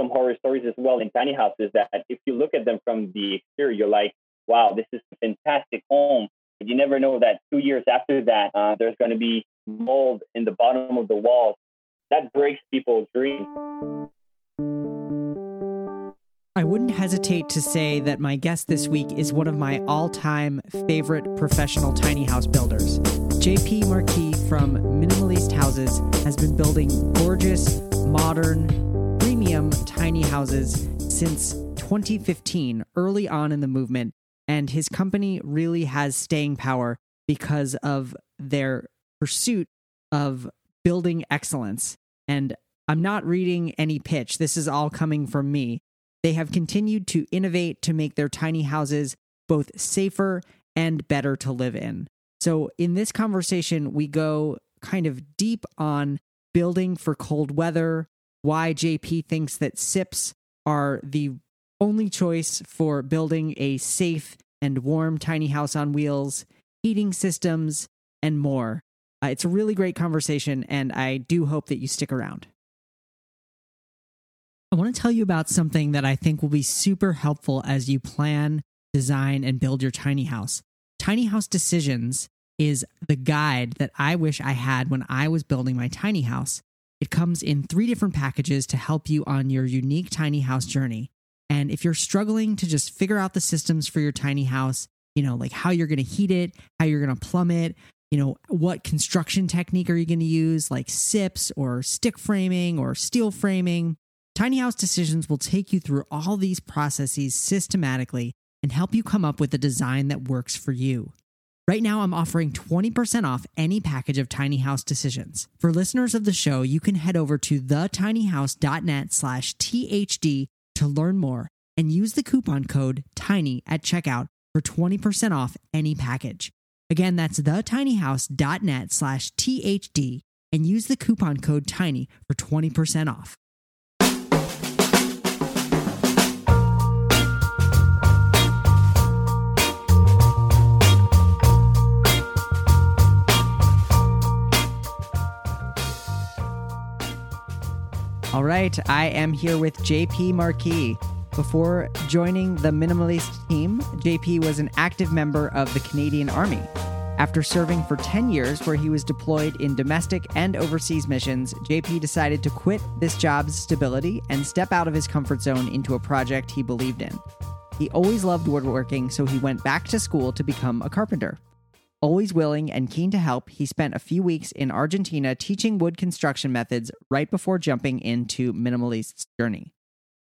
some horror stories as well in tiny houses that if you look at them from the exterior, you're like, wow, this is a fantastic home. But you never know that two years after that, uh, there's going to be mold in the bottom of the walls. That breaks people's dreams. I wouldn't hesitate to say that my guest this week is one of my all time favorite professional tiny house builders. JP Marquis from Minimalist Houses has been building gorgeous, modern, premium tiny houses since 2015, early on in the movement, and his company really has staying power because of their pursuit of building excellence. And I'm not reading any pitch, this is all coming from me. They have continued to innovate to make their tiny houses both safer and better to live in. So, in this conversation, we go kind of deep on building for cold weather, why JP thinks that SIPs are the only choice for building a safe and warm tiny house on wheels, heating systems, and more. Uh, it's a really great conversation, and I do hope that you stick around. I want to tell you about something that I think will be super helpful as you plan, design, and build your tiny house. Tiny House Decisions is the guide that I wish I had when I was building my tiny house. It comes in three different packages to help you on your unique tiny house journey. And if you're struggling to just figure out the systems for your tiny house, you know, like how you're going to heat it, how you're going to plumb it, you know, what construction technique are you going to use, like SIPs or stick framing or steel framing, Tiny House Decisions will take you through all these processes systematically and help you come up with a design that works for you. Right now, I'm offering 20% off any package of Tiny House Decisions. For listeners of the show, you can head over to thetinyhouse.net slash THD to learn more and use the coupon code TINY at checkout for 20% off any package. Again, that's thetinyhouse.net slash THD and use the coupon code TINY for 20% off. All right, I am here with JP Marquis. Before joining the Minimalist team, JP was an active member of the Canadian Army. After serving for 10 years, where he was deployed in domestic and overseas missions, JP decided to quit this job's stability and step out of his comfort zone into a project he believed in. He always loved woodworking, so he went back to school to become a carpenter. Always willing and keen to help, he spent a few weeks in Argentina teaching wood construction methods right before jumping into Minimalist's journey.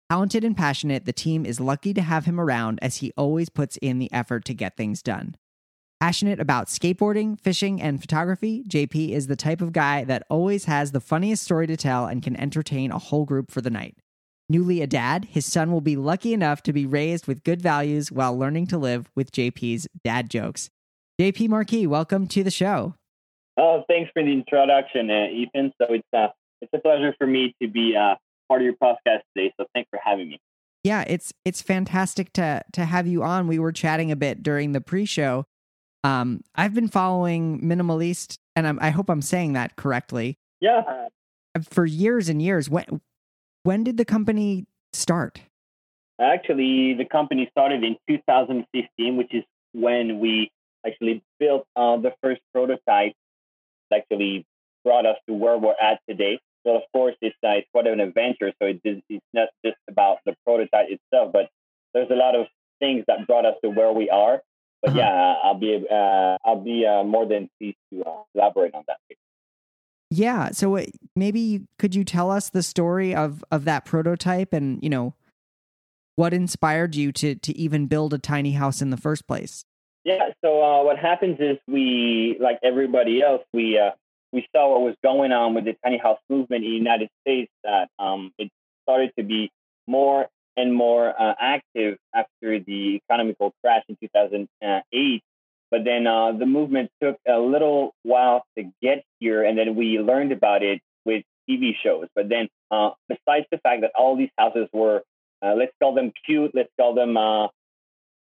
Talented and passionate, the team is lucky to have him around as he always puts in the effort to get things done. Passionate about skateboarding, fishing, and photography, JP is the type of guy that always has the funniest story to tell and can entertain a whole group for the night. Newly a dad, his son will be lucky enough to be raised with good values while learning to live with JP's dad jokes. JP Marquis, welcome to the show. Oh, thanks for the introduction, uh, Ethan. So it's uh, it's a pleasure for me to be uh, part of your podcast today. So thanks for having me. Yeah, it's it's fantastic to to have you on. We were chatting a bit during the pre-show. Um, I've been following minimalist, and I'm, I hope I'm saying that correctly. Yeah. For years and years. When when did the company start? Actually, the company started in 2015, which is when we actually built uh, the first prototype that actually brought us to where we're at today. So of course, it's, uh, it's quite an adventure. So it, it's not just about the prototype itself, but there's a lot of things that brought us to where we are. But uh-huh. yeah, I'll be uh, I'll be uh, more than pleased to uh, elaborate on that. Yeah. So maybe could you tell us the story of of that prototype and you know what inspired you to to even build a tiny house in the first place? Yeah. So uh, what happens is we, like everybody else, we uh, we saw what was going on with the tiny house movement in the United States. That um, it started to be more and more uh, active after the economical crash in 2008. But then uh, the movement took a little while to get here, and then we learned about it with TV shows. But then, uh, besides the fact that all these houses were, uh, let's call them cute, let's call them uh,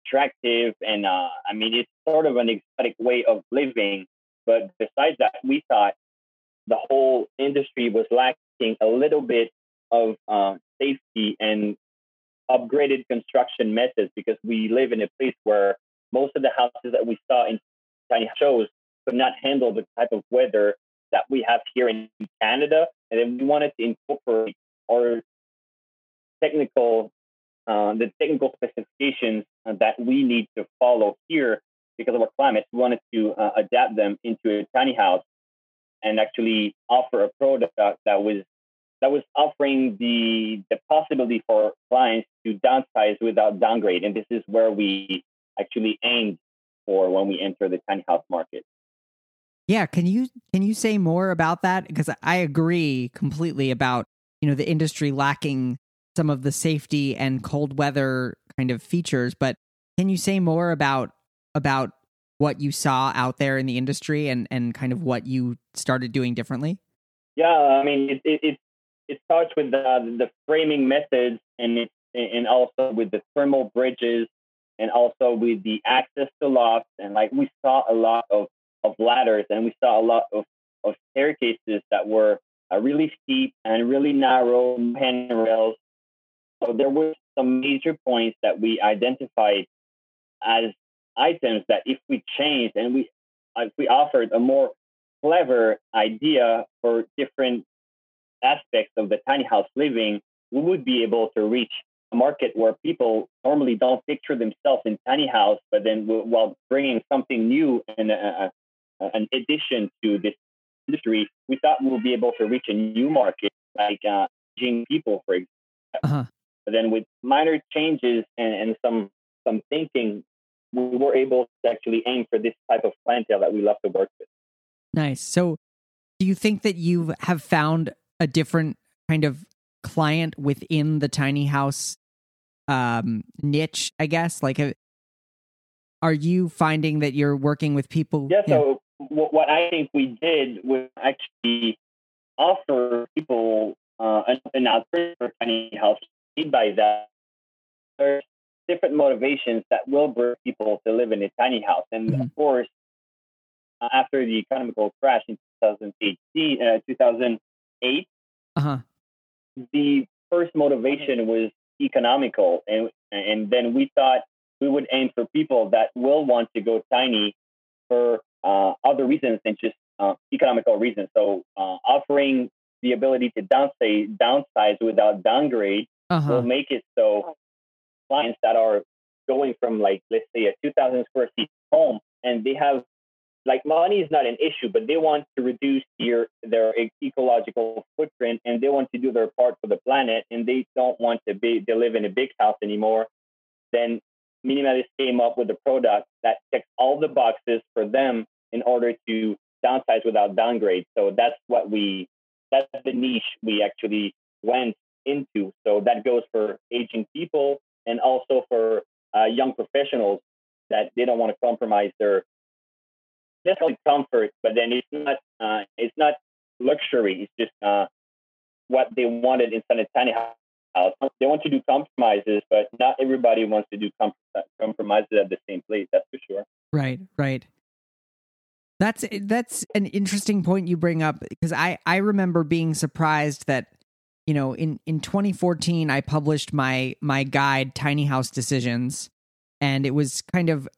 attractive and uh, I mean it's sort of an exotic way of living. But besides that, we thought the whole industry was lacking a little bit of uh, safety and upgraded construction methods because we live in a place where most of the houses that we saw in tiny shows could not handle the type of weather that we have here in Canada. And then we wanted to incorporate our technical, uh, the technical specifications that we need to follow here because of our climate. We wanted to uh, adapt them into a tiny house and actually offer a product that was that was offering the the possibility for clients to downsize without downgrade. And this is where we actually aimed for when we enter the tiny house market. Yeah, can you can you say more about that? Because I agree completely about you know the industry lacking some of the safety and cold weather kind of features, but can you say more about about what you saw out there in the industry and and kind of what you started doing differently? Yeah, I mean it it it, starts with the the framing methods and it and also with the thermal bridges and also with the access to lofts and like we saw a lot of of ladders and we saw a lot of, of staircases that were uh, really steep and really narrow handrails. So there were some major points that we identified as items that if we changed and we if we offered a more clever idea for different aspects of the tiny house living, we would be able to reach a market where people normally don't picture themselves in tiny house, but then while bringing something new and uh, uh, an addition to this industry, we thought we'll be able to reach a new market like uh, aging people, for example. Uh-huh. But then with minor changes and, and some some thinking, we were able to actually aim for this type of clientele that we love to work with. Nice. So, do you think that you have found a different kind of client within the tiny house um, niche? I guess. Like, are you finding that you're working with people? Yeah. So, yeah. what I think we did was actually offer people uh, an alternative for tiny house. By that, there's different motivations that will bring people to live in a tiny house. And mm-hmm. of course, uh, after the economical crash in 2008, uh, 2008 uh-huh. the first motivation was economical. And, and then we thought we would aim for people that will want to go tiny for uh, other reasons than just uh, economical reasons. So uh, offering the ability to downsize, downsize without downgrade uh-huh. will make it so clients that are going from like let's say a 2000 square feet home and they have like money is not an issue but they want to reduce their their ecological footprint and they want to do their part for the planet and they don't want to be they live in a big house anymore then minimalist came up with a product that checks all the boxes for them in order to downsize without downgrade so that's what we that's the niche we actually went into so that goes for aging people and also for uh, young professionals that they don't want to compromise their necessarily comfort, but then it's not uh, it's not luxury. It's just uh, what they wanted inside a tiny house. They want to do compromises, but not everybody wants to do com- compromises at the same place. That's for sure. Right, right. That's that's an interesting point you bring up because I I remember being surprised that you know, in in 2014 I published my my guide Tiny House Decisions and it was kind of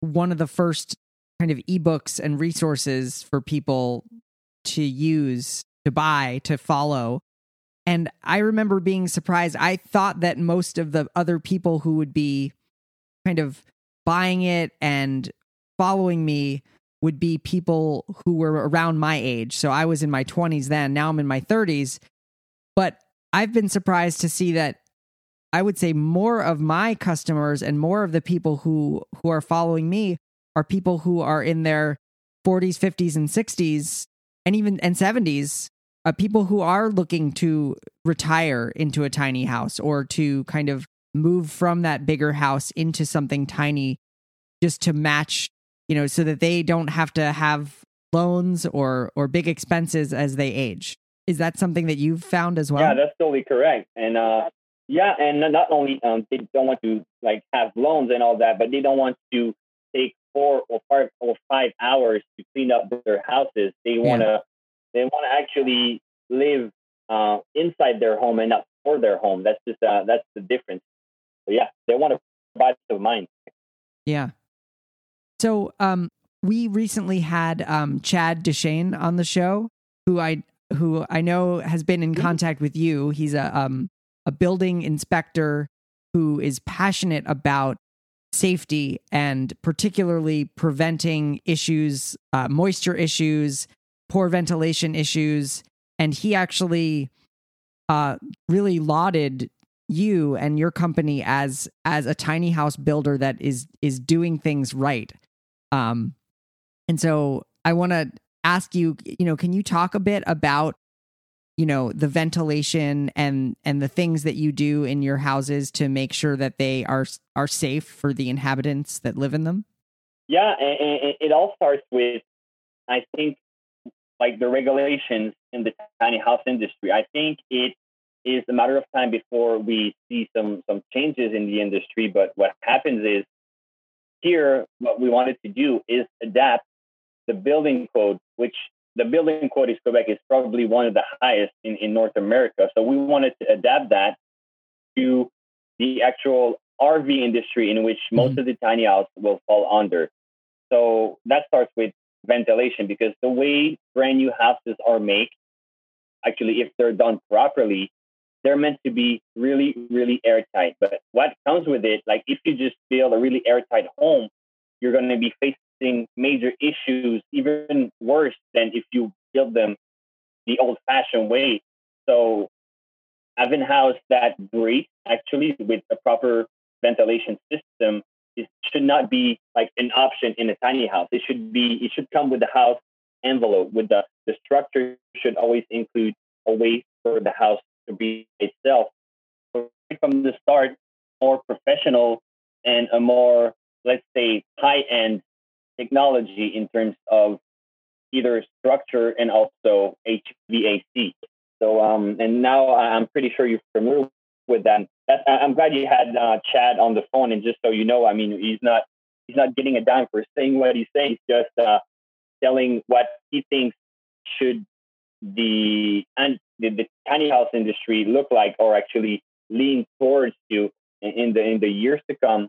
one of the first kind of ebooks and resources for people to use, to buy, to follow. And I remember being surprised. I thought that most of the other people who would be kind of buying it and following me would be people who were around my age. So I was in my 20s then, now I'm in my 30s. But I've been surprised to see that I would say more of my customers and more of the people who who are following me are people who are in their 40s, 50s and 60s and even and 70s, uh, people who are looking to retire into a tiny house or to kind of move from that bigger house into something tiny just to match, you know, so that they don't have to have loans or or big expenses as they age. Is that something that you've found as well? Yeah, that's totally correct. And uh, yeah, and not only um, they don't want to like have loans and all that, but they don't want to take four or five or five hours to clean up their houses. They want to yeah. they want to actually live uh, inside their home and not for their home. That's just uh, that's the difference. So yeah, they want to buy of mind. Yeah. So um, we recently had um, Chad Deshane on the show, who I who I know has been in contact with you. He's a um, a building inspector who is passionate about safety and particularly preventing issues, uh, moisture issues, poor ventilation issues. And he actually uh, really lauded you and your company as as a tiny house builder that is is doing things right. Um, and so I want to ask you, you know, can you talk a bit about you know the ventilation and and the things that you do in your houses to make sure that they are are safe for the inhabitants that live in them? Yeah and, it all starts with i think like the regulations in the tiny house industry. I think it is a matter of time before we see some some changes in the industry but what happens is here what we wanted to do is adapt the building code which the building code in Quebec is probably one of the highest in, in North America. So we wanted to adapt that to the actual RV industry in which most mm-hmm. of the tiny houses will fall under. So that starts with ventilation because the way brand new houses are made, actually, if they're done properly, they're meant to be really, really airtight. But what comes with it, like if you just build a really airtight home, you're going to be major issues even worse than if you build them the old fashioned way. So having house that great actually with a proper ventilation system it should not be like an option in a tiny house. It should be it should come with the house envelope with the the structure should always include a way for the house to be itself. From the start, more professional and a more let's say high end technology in terms of either structure and also HVAC. So, um, and now I'm pretty sure you're familiar with that. That's, I'm glad you had uh, Chad on the phone. And just so you know, I mean, he's not he's not getting a dime for saying what he's saying. He's just uh, telling what he thinks should the and the, the tiny house industry look like, or actually lean towards you in the in the years to come.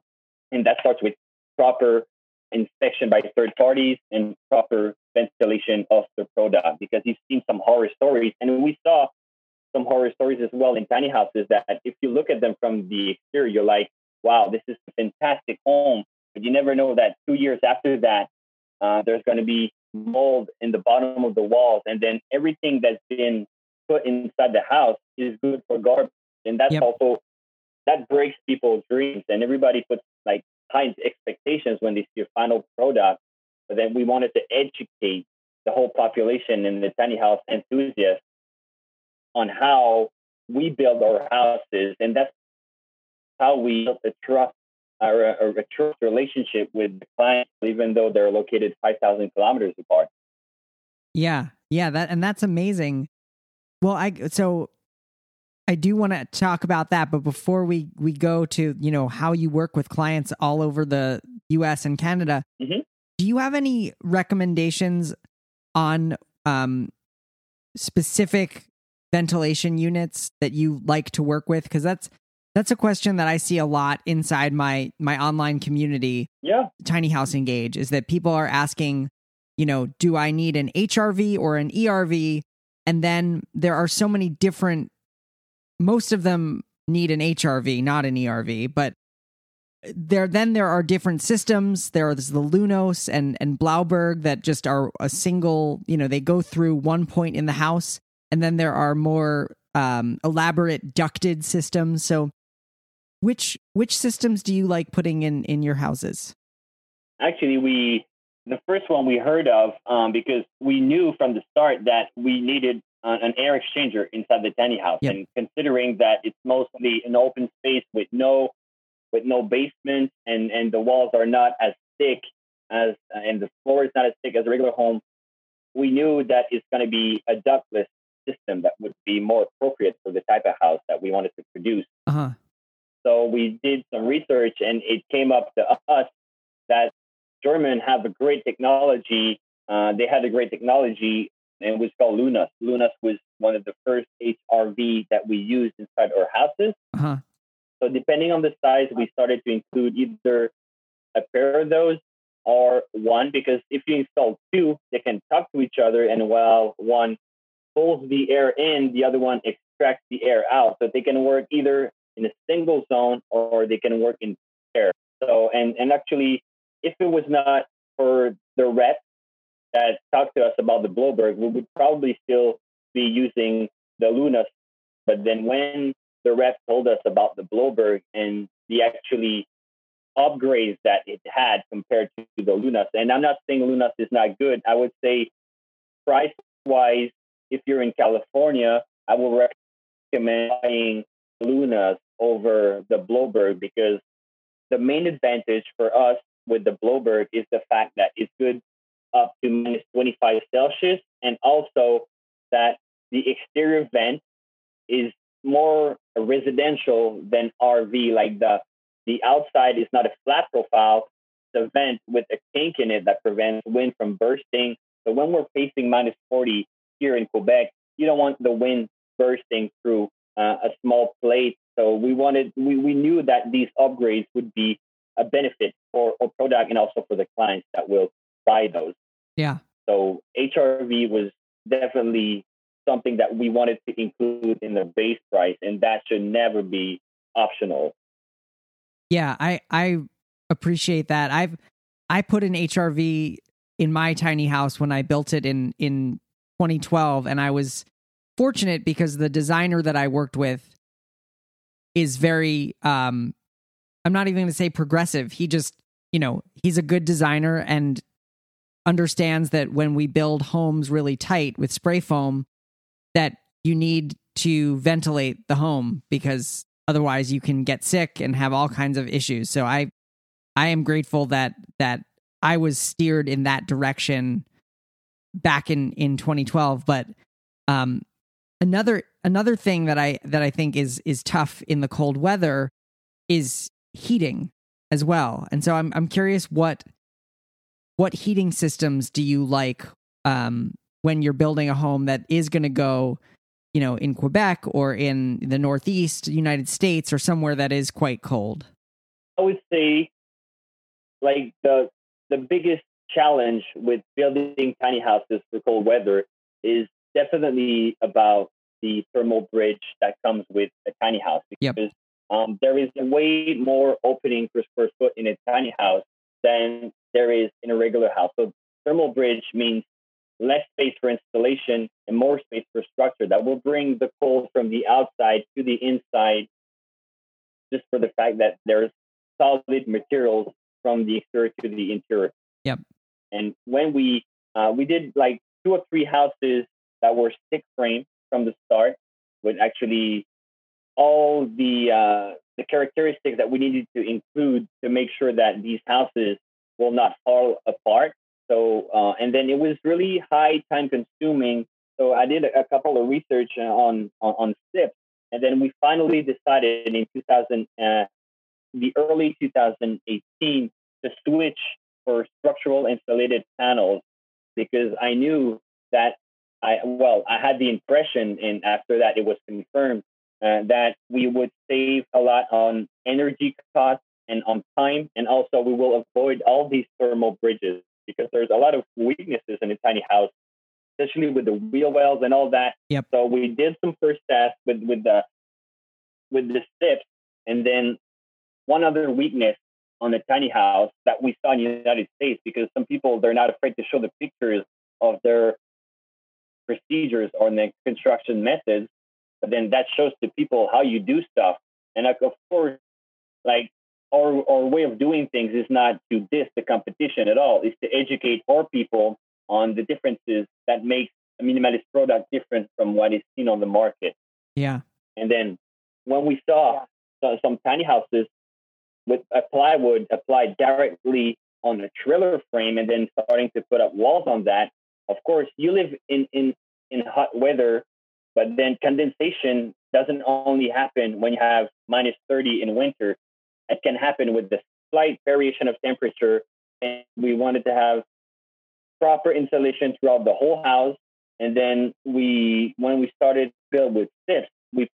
And that starts with proper inspection by third parties and proper ventilation of the product because you've seen some horror stories. And we saw some horror stories as well in tiny houses that if you look at them from the exterior you're like wow this is a fantastic home. But you never know that two years after that uh, there's going to be mold in the bottom of the walls and then everything that's been put inside the house is good for garbage. And that's yep. also that breaks people's dreams and everybody puts like high expectations when they see a final product. But then we wanted to educate the whole population and the tiny house enthusiasts on how we build our houses, and that's how we build a trust or a, a trust relationship with the clients, even though they're located five thousand kilometers apart. Yeah, yeah, that and that's amazing. Well, I so I do want to talk about that, but before we we go to you know how you work with clients all over the U.S. and Canada, mm-hmm. do you have any recommendations on um, specific ventilation units that you like to work with? Because that's that's a question that I see a lot inside my my online community. Yeah, Tiny House Engage is that people are asking, you know, do I need an HRV or an ERV? And then there are so many different most of them need an HRV, not an ERV, but there then there are different systems. There is the Lunos and and Blauberg that just are a single, you know, they go through one point in the house, and then there are more um, elaborate ducted systems. So, which which systems do you like putting in in your houses? Actually, we the first one we heard of um, because we knew from the start that we needed an air exchanger inside the tiny house. Yep. And considering that it's mostly an open space with no with no basement and and the walls are not as thick as uh, and the floor is not as thick as a regular home, we knew that it's going to be a ductless system that would be more appropriate for the type of house that we wanted to produce. Uh-huh. So we did some research and it came up to us that German have a great technology. Uh, they had a great technology and it was called Lunos. Lunos was one of the first HRV that we used inside our houses. Uh-huh. So depending on the size, we started to include either a pair of those or one, because if you install two, they can talk to each other, and while one pulls the air in, the other one extracts the air out. So they can work either in a single zone or they can work in pair. So and and actually, if it was not for the rep that talked to us about the Blauberg, we would probably still be using the Lunos. But then when the rep told us about the Blauberg and the actually upgrades that it had compared to the Lunos, and I'm not saying Lunos is not good. I would say price wise, if you're in California, I would recommend buying Lunos over the Blauberg because the main advantage for us with the Blauberg is the fact that it's good up to minus 25 Celsius, and also that the exterior vent is more residential than RV. Like the the outside is not a flat profile, the vent with a kink in it that prevents wind from bursting. So when we're facing minus 40 here in Quebec, you don't want the wind bursting through uh, a small plate. So we wanted, we, we knew that these upgrades would be a benefit for our product and also for the clients that will buy those. Yeah. So HRV was definitely something that we wanted to include in the base price, and that should never be optional. Yeah, I I appreciate that. I've I put an HRV in my tiny house when I built it in in 2012, and I was fortunate because the designer that I worked with is very um I'm not even going to say progressive. He just, you know, he's a good designer and understands that when we build homes really tight with spray foam that you need to ventilate the home because otherwise you can get sick and have all kinds of issues. So I I am grateful that that I was steered in that direction back in in 2012, but um another another thing that I that I think is is tough in the cold weather is heating as well. And so I'm I'm curious what what heating systems do you like um, when you're building a home that is going to go, you know, in Quebec or in the Northeast United States or somewhere that is quite cold? I would say, like the the biggest challenge with building tiny houses for cold weather is definitely about the thermal bridge that comes with a tiny house because yep. um, there is way more opening per square foot in a tiny house than there is in a regular house. So thermal bridge means less space for installation and more space for structure that will bring the cold from the outside to the inside just for the fact that there's solid materials from the exterior to the interior. Yep. And when we uh, we did like two or three houses that were stick frame from the start with actually all the uh, the characteristics that we needed to include to make sure that these houses will not fall apart. So, uh, and then it was really high time consuming. So I did a, couple of research on, on, on SIP, and then we finally decided in 2000, uh, the early 2018 to switch for structural insulated panels because I knew that I, well, I had the impression, and after that it was confirmed uh, that we would save a lot on energy costs and on time. And also, we will avoid all these thermal bridges because there's a lot of weaknesses in a tiny house, especially with the wheel wells and all that. Yep. So we did some first tests with with the with the SIPs, and then one other weakness on the tiny house that we saw in the United States because some people they're not afraid to show the pictures of their procedures or the construction methods, but then that shows to people how you do stuff. And like, of course, like our, our way of doing things is not to diss the competition at all. It's to educate our people on the differences that make a minimalist product different from what is seen on the market. Yeah. And then when we saw yeah. some tiny houses with a plywood applied directly on a trailer frame and then starting to put up walls on that, of course, you live in, in, in hot weather, but then condensation doesn't only happen when you have minus 30 in winter it can happen with the slight variation of temperature. And we wanted to have proper insulation throughout the whole house. And then we, when we started build with SIPs, we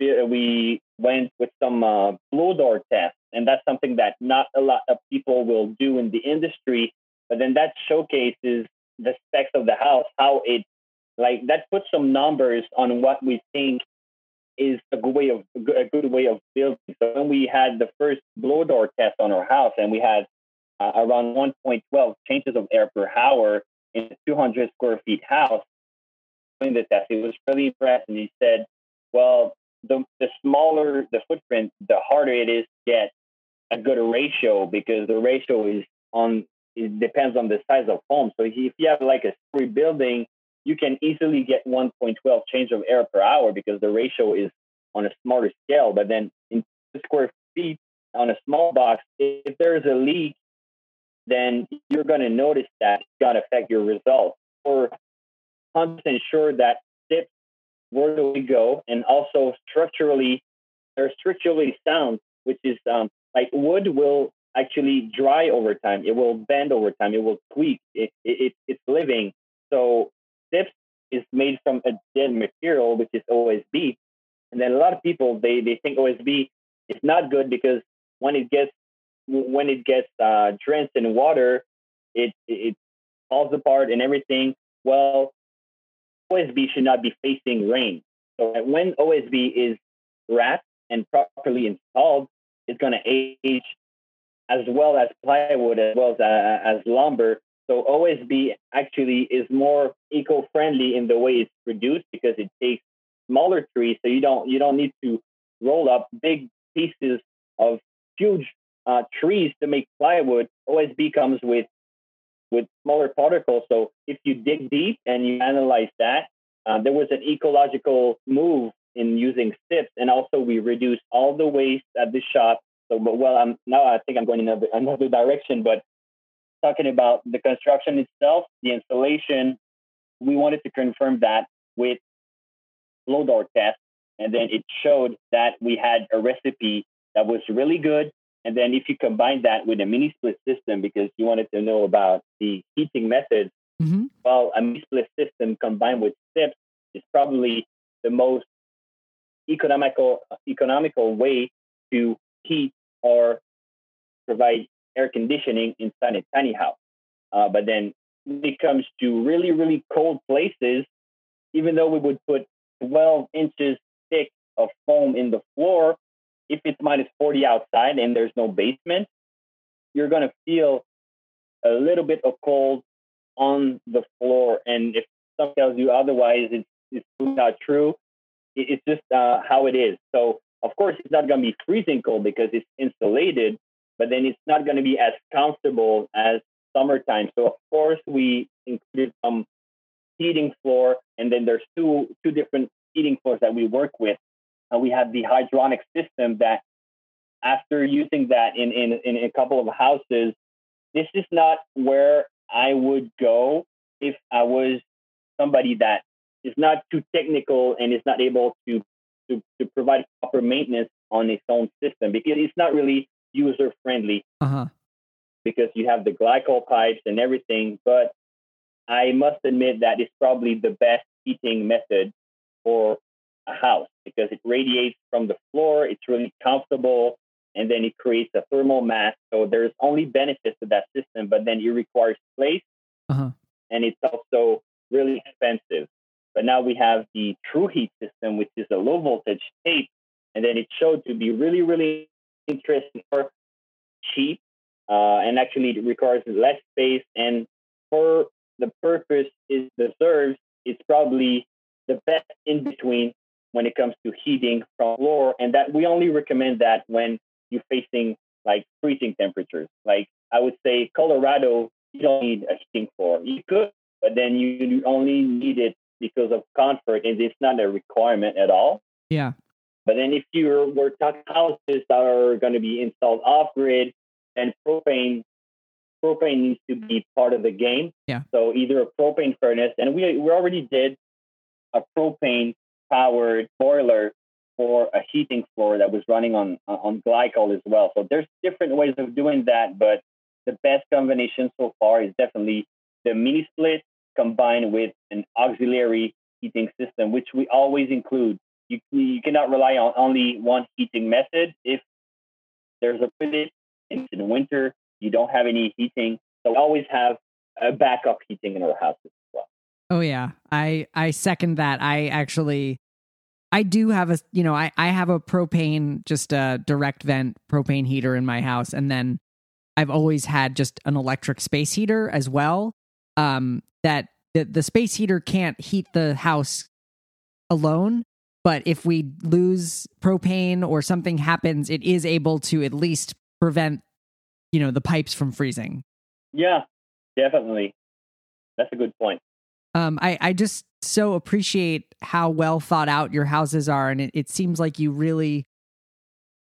we went with some uh, blow door tests, and that's something that not a lot of people will do in the industry. But then that showcases the specs of the house, how it like that puts some numbers on what we think is a good way of a good way of building. So when we had the first blow door test on our house, and we had uh, around 1.12 changes of air per hour in a 200 square feet house, doing the test, it was really impressed, and he said, "Well, the the smaller the footprint, the harder it is to get a good ratio because the ratio is on it depends on the size of home. So if you have like a story building, you can easily get 1.12 change of air per hour because the ratio is on a smaller scale. But then in square feet on a small box, if there's a leak, then you're going to notice that it's going to affect your results. Or 100% sure that SIPs where do we go, and also structurally, they're structurally sound, which is um, like wood will actually dry over time. It will bend over time. It will tweak. It, it, it's living. So SIPs is made from a dead material, which is OSB. And then a lot of people they, they think OSB is not good because when it gets when it gets uh, drenched in water, it it falls apart and everything. Well, OSB should not be facing rain. So when OSB is wrapped and properly installed, it's going to age as well as plywood, as well as, uh, as lumber. So OSB actually is more eco-friendly in the way it's produced because it takes smaller trees, so you don't you don't need to roll up big pieces of huge uh, trees to make plywood. OSB comes with with smaller particles. So if you dig deep and you analyze that, uh, there was an ecological move in using SIPs, and also we reduced all the waste at the shop. So, but well, I'm now I think I'm going in another, another direction, but talking about the construction itself, the installation, we wanted to confirm that with blow door test, and then it showed that we had a recipe that was really good and then if you combine that with a mini split system, because you wanted to know about the heating method, mm-hmm. well, a mini split system combined with SIPs is probably the most economical economical way to heat or provide air conditioning inside a tiny house. Uh, but then when it comes to really, really cold places, even though we would put 12 inches thick of foam in the floor, if it's minus 40 outside and there's no basement, you're going to feel a little bit of cold on the floor. And if someone tells you otherwise, it's, it's not true. It's just uh, how it is. So, of course, it's not going to be freezing cold because it's insulated, but then it's not going to be as comfortable as summertime. So, of course, we included some heating floor, and then there's two two different heating floors that we work with uh, we have the hydronic system that after using that in, in, in a couple of houses, this is not where I would go if I was somebody that is not too technical and is not able to, to, to provide proper maintenance on its own system because it's not really user friendly. Uh-huh. Because you have the glycol pipes and everything, but I must admit that it's probably the best heating method for a house because it radiates from the floor. It's really comfortable, and then it creates a thermal mass. So there's only benefits to that system, but then it requires space, uh-huh. and it's also really expensive. But now we have the True Heat system, which is a low voltage tape, and then it showed to be really, really interesting or cheap, uh, and actually requires less space. And for the purpose it deserves, it's probably the best in between when it comes to heating from floor, and that we only recommend that when you're facing like freezing temperatures. Like I would say, Colorado, you don't need a heating floor. You could, but then you only need it because of comfort, and it's not a requirement at all. Yeah. But then if you're we're talking houses that are going to be installed off grid, then propane propane needs to be mm-hmm. part of the game. Yeah. So either a propane furnace, and we we already did a propane powered boiler for a heating floor that was running on on glycol as well. So there's different ways of doing that, but the best combination so far is definitely the mini split combined with an auxiliary heating system, which we always include. You, you cannot rely on only one heating method. If there's a pivot in winter, you don't have any heating. So we always have a backup heating in our houses as well. Oh yeah. I I second that. I actually I do have a you know, I, I have a propane, just a direct vent propane heater in my house. And then I've always had just an electric space heater as well. Um that the, the space heater can't heat the house alone. But if we lose propane or something happens, it is able to at least prevent, you know, the pipes from freezing. Yeah, definitely. That's a good point. Um, I, I just so appreciate how well thought out your houses are, and it, it seems like you really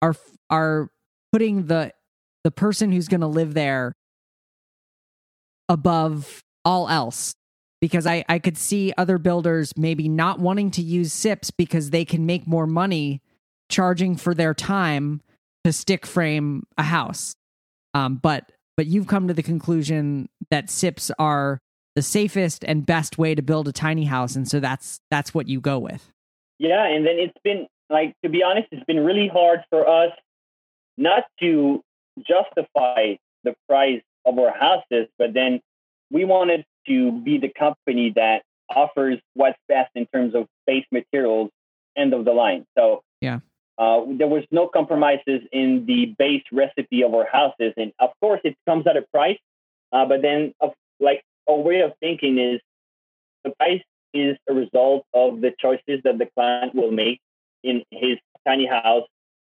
are are putting the the person who's going to live there above all else. Because I, I could see other builders maybe not wanting to use SIPs because they can make more money charging for their time to stick frame a house. Um, but but you've come to the conclusion that SIPs are the safest and best way to build a tiny house, and so that's that's what you go with. Yeah, and then it's been like to be honest, it's been really hard for us not to justify the price of our houses, but then we wanted to be the company that offers what's best in terms of base materials, end of the line. So yeah, uh, there was no compromises in the base recipe of our houses, and of course, it comes at a price. Uh, but then, uh, like a way of thinking is, the price is a result of the choices that the client will make in his tiny house,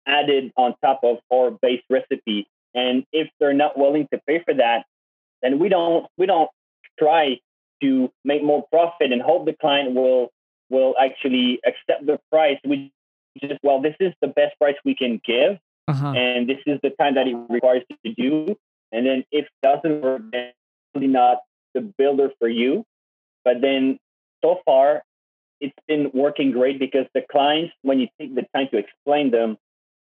added on top of our base recipe. And if they're not willing to pay for that, then we don't we don't try to make more profit and hope the client will will actually accept the price. We just, well, this is the best price we can give. Uh-huh. And this is the time that it requires to do. And then if it doesn't work, then not the builder for you. But then so far, it's been working great because the clients, when you take the time to explain them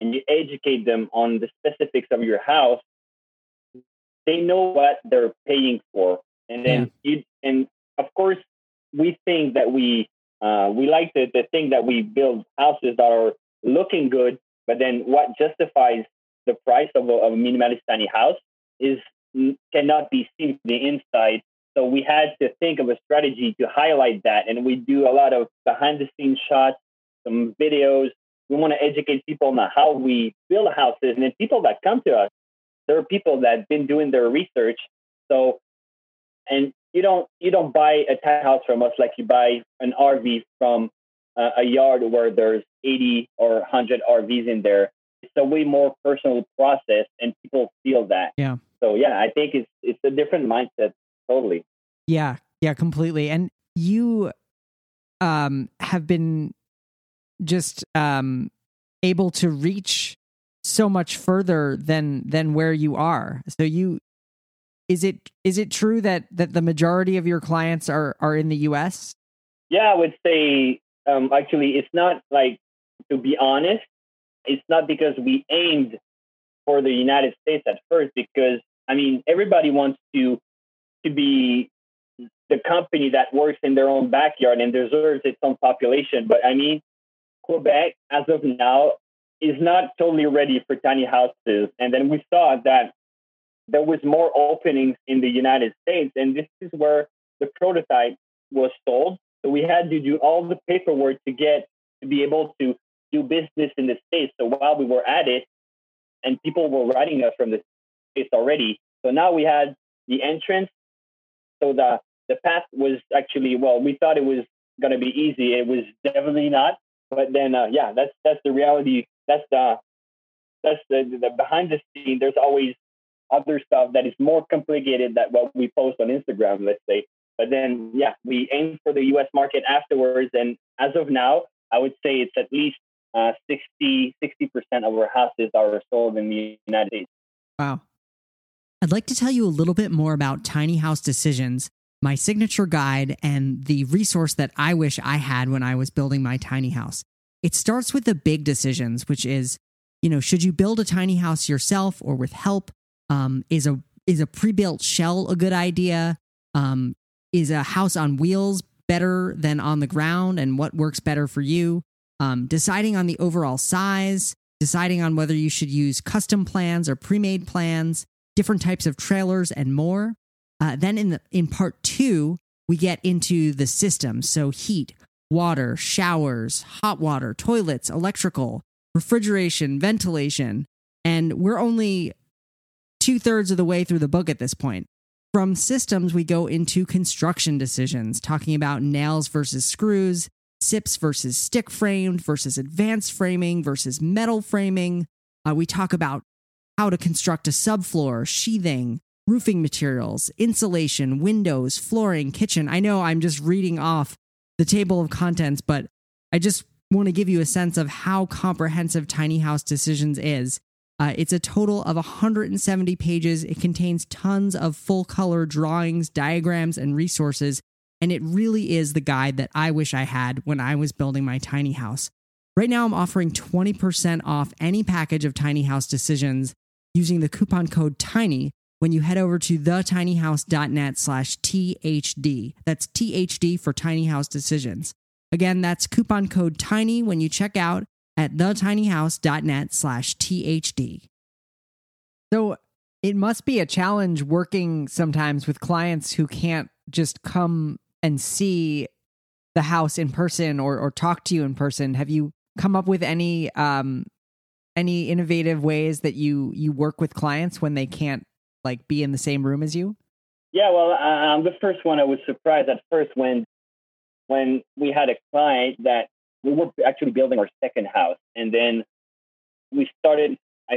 and you educate them on the specifics of your house, they know what they're paying for. And then yeah. you, and of course, we think that we uh, we like to, to think that we build houses that are looking good, but then what justifies the price of a, of a minimalist tiny house is cannot be seen from the inside. So we had to think of a strategy to highlight that, and we do a lot of behind the scenes shots, some videos. We want to educate people on how we build houses, and then people that come to us, there are people that have been doing their research. So, and you don't you don't buy a tiny house from us like you buy an RV from uh, a yard where there's 80 or 100 RVs in there. It's a way more personal process, and people feel that. Yeah. So yeah, I think it's it's a different mindset totally. Yeah, yeah, completely. And you um have been just um able to reach so much further than than where you are. So you is it is it true that that the majority of your clients are are in the U.S.? Yeah, I would say um, actually it's not like to be honest, it's not because we aimed for the United States at first. Because I mean, everybody wants to to be the company that works in their own backyard and deserves its own population. But I mean, Quebec, as of now, is not totally ready for tiny houses. And then we saw that there was more openings in the United States, and this is where the prototype was sold. So we had to do all the paperwork to get to be able to do business in the states. So while we were at it, and people were writing us from the states already, so now we had the entrance. So the the path was actually well, we thought it was going to be easy. It was definitely not. But then, uh, yeah, that's that's the reality. That's the that's the, the behind the scene. There's always other stuff that is more complicated than what we post on Instagram, let's say. But then, yeah, we aim for the US market afterwards. And as of now, I would say it's at least uh, 60, 60% of our houses are sold in the United States. Wow. I'd like to tell you a little bit more about Tiny House Decisions, my signature guide, and the resource that I wish I had when I was building my tiny house. It starts with the big decisions, which is, you know, should you build a tiny house yourself or with help? Um, is a is a pre-built shell a good idea? Um, is a house on wheels better than on the ground and what works better for you? Um, deciding on the overall size, deciding on whether you should use custom plans or pre-made plans, different types of trailers, and more. Uh, then in the in part two, we get into the system. so heat, water, showers, hot water, toilets, electrical, refrigeration, ventilation, and we're only two thirds of the way through the book at this point. From systems, we go into construction decisions, talking about nails versus screws, SIPs versus stick framed versus advanced framing versus metal framing. Uh, we talk about how to construct a subfloor, sheathing, roofing materials, insulation, windows, flooring, kitchen. I know I'm just reading off the table of contents, but I just want to give you a sense of how comprehensive Tiny House Decisions is. Uh, it's a total of 170 pages. It contains tons of full color drawings, diagrams, and resources. And it really is the guide that I wish I had when I was building my tiny house. Right now, I'm offering 20% off any package of Tiny House Decisions using the coupon code TINY when you head over to thetinyhouse.net slash THD. That's THD for Tiny House Decisions. Again, that's coupon code TINY when you check out at thetinyhouse.net slash THD. So it must be a challenge working sometimes with clients who can't just come and see the house in person or, or talk to you in person. Have you come up with any um, any innovative ways that you you work with clients when they can't like be in the same room as you? Yeah, well, I'm the first one. I was surprised at first when when we had a client that we were actually building our second house, and then we started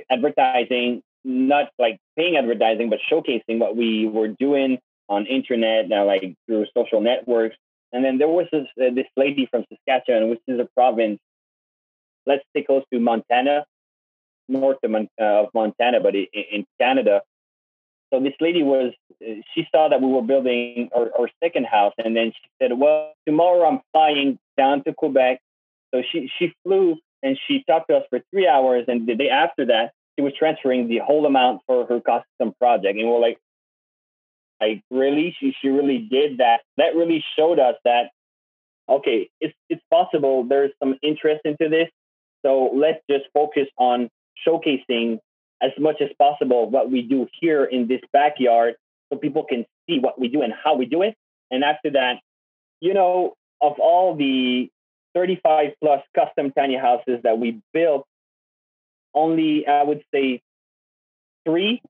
advertising, not like paying advertising, but showcasing what we were doing on internet, now like through social networks. And then there was this, uh, this lady from Saskatchewan, which is a province, let's say close to Montana, north of, uh, of Montana, but in, in Canada. So this lady was, uh, she saw that we were building our, our second house, and then she said, "Well, tomorrow I'm flying down to Quebec." So she she flew and she talked to us for three hours, and the day after that, she was transferring the whole amount for her custom project, and we're like, like really, she she really did that. That really showed us that okay, it's it's possible. There's some interest into this, so let's just focus on showcasing as much as possible what we do here in this backyard so people can see what we do and how we do it. And after that, you know, of all the 35 plus custom tiny houses that we built, only I would say three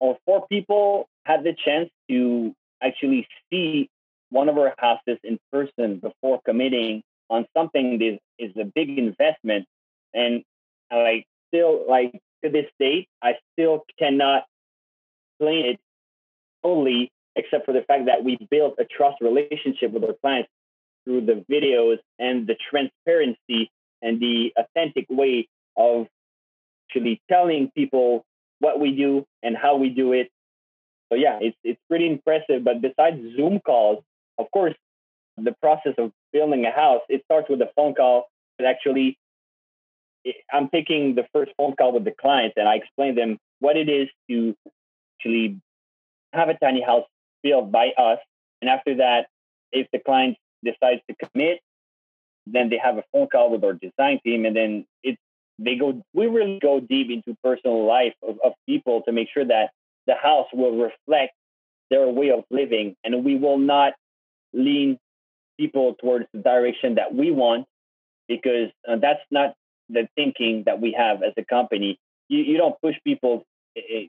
or four people had the chance to actually see one of our houses in person before committing on something that is a big investment. And like still like to this date, I still cannot explain it fully, except for the fact that we built a trust relationship with our clients through the videos and the transparency and the authentic way of actually telling people what we do and how we do it. So yeah, it's it's pretty impressive. But besides Zoom calls, of course, the process of building a house, it starts with a phone call. But actually eh, I'm taking the first phone call with the client and I explain them what it is to actually have a tiny house built by us. And after that, if the client decides to commit, then they have a phone call with our design team, and then it's they go. We really go deep into personal life of, of people to make sure that the house will reflect their way of living, and we will not lean people towards the direction that we want because uh, that's not the thinking that we have as a company. You, you don't push people eh,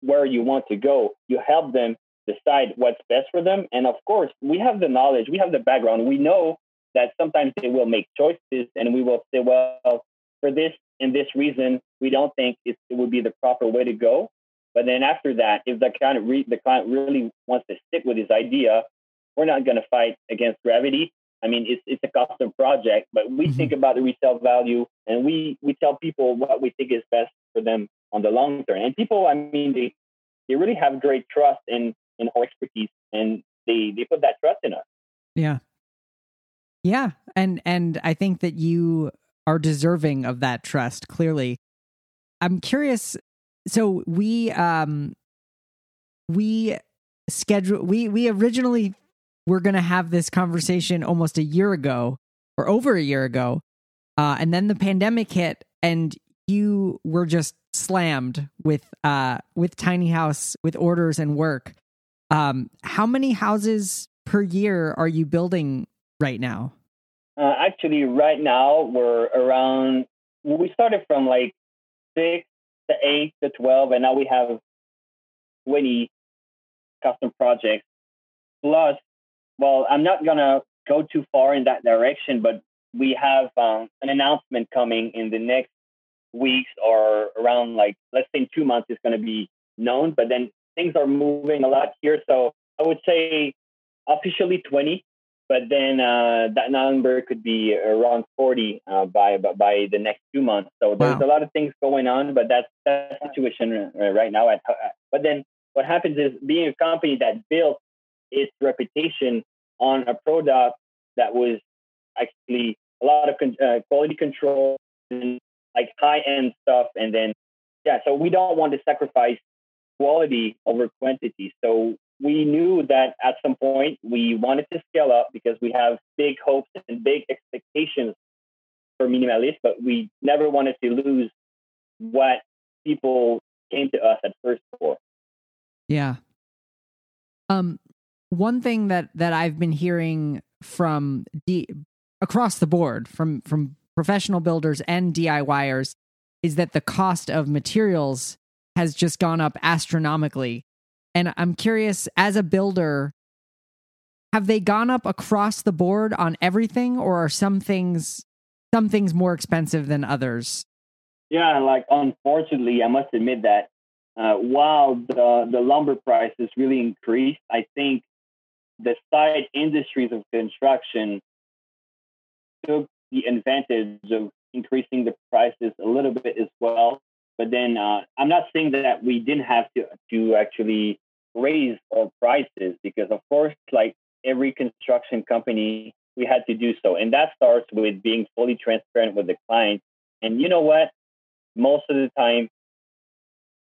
where you want to go. You help them decide what's best for them. And of course, we have the knowledge, we have the background. We know that sometimes they will make choices and we will say, well, for this and this reason, we don't think it, it would be the proper way to go. But then after that, if the client, re- the client really wants to stick with his idea, we're not going to fight against gravity. I mean, it's it's a custom project, but we mm-hmm. think about the resale value and we we tell people what we think is best for them on the long term. And people, I mean, they they really have great trust in in our expertise, and they they put that trust in us. Yeah, yeah, and and I think that you are deserving of that trust. Clearly, I'm curious. So we um we schedule we we originally were going to have this conversation almost a year ago or over a year ago. Uh, and then the pandemic hit and you were just slammed with uh with tiny house with orders and work um how many houses per year are you building right now? Uh, actually right now we're around we started from like six to eight to 12 and now we have 20 custom projects. Plus well i'm not gonna go too far in that direction but we have um, an announcement coming in the next weeks or around like let's say two months it's going to be known but then things are moving a lot here so i would say officially 20 but then uh, that number could be around 40 uh, by by the next two months so there's wow. a lot of things going on but that's the situation right now at, but then what happens is being a company that built its reputation on a product that was actually a lot of con- uh, quality control and like high end stuff. And then, yeah, so we don't want to sacrifice quality over quantity. So we knew that at some point we wanted to scale up because we have big hopes and big expectations for minimalist, but we never wanted to lose what people came to us at first for. Yeah. Um, one thing that that I've been hearing from D across the board from from professional builders and DIYers is that the cost of materials has just gone up astronomically. And I'm curious, as a builder, have they gone up across the board on everything, or are some things some things more expensive than others? Yeah, like unfortunately, I must admit that uh, while the the lumber prices really increased, I think the side industries of construction took the advantage of increasing the prices a little bit as well. But then uh, I'm not saying that we didn't have to to actually raise our prices because of course, like every construction company, we had to do so, and that starts with being fully transparent with the client. And you know what? Most of the time,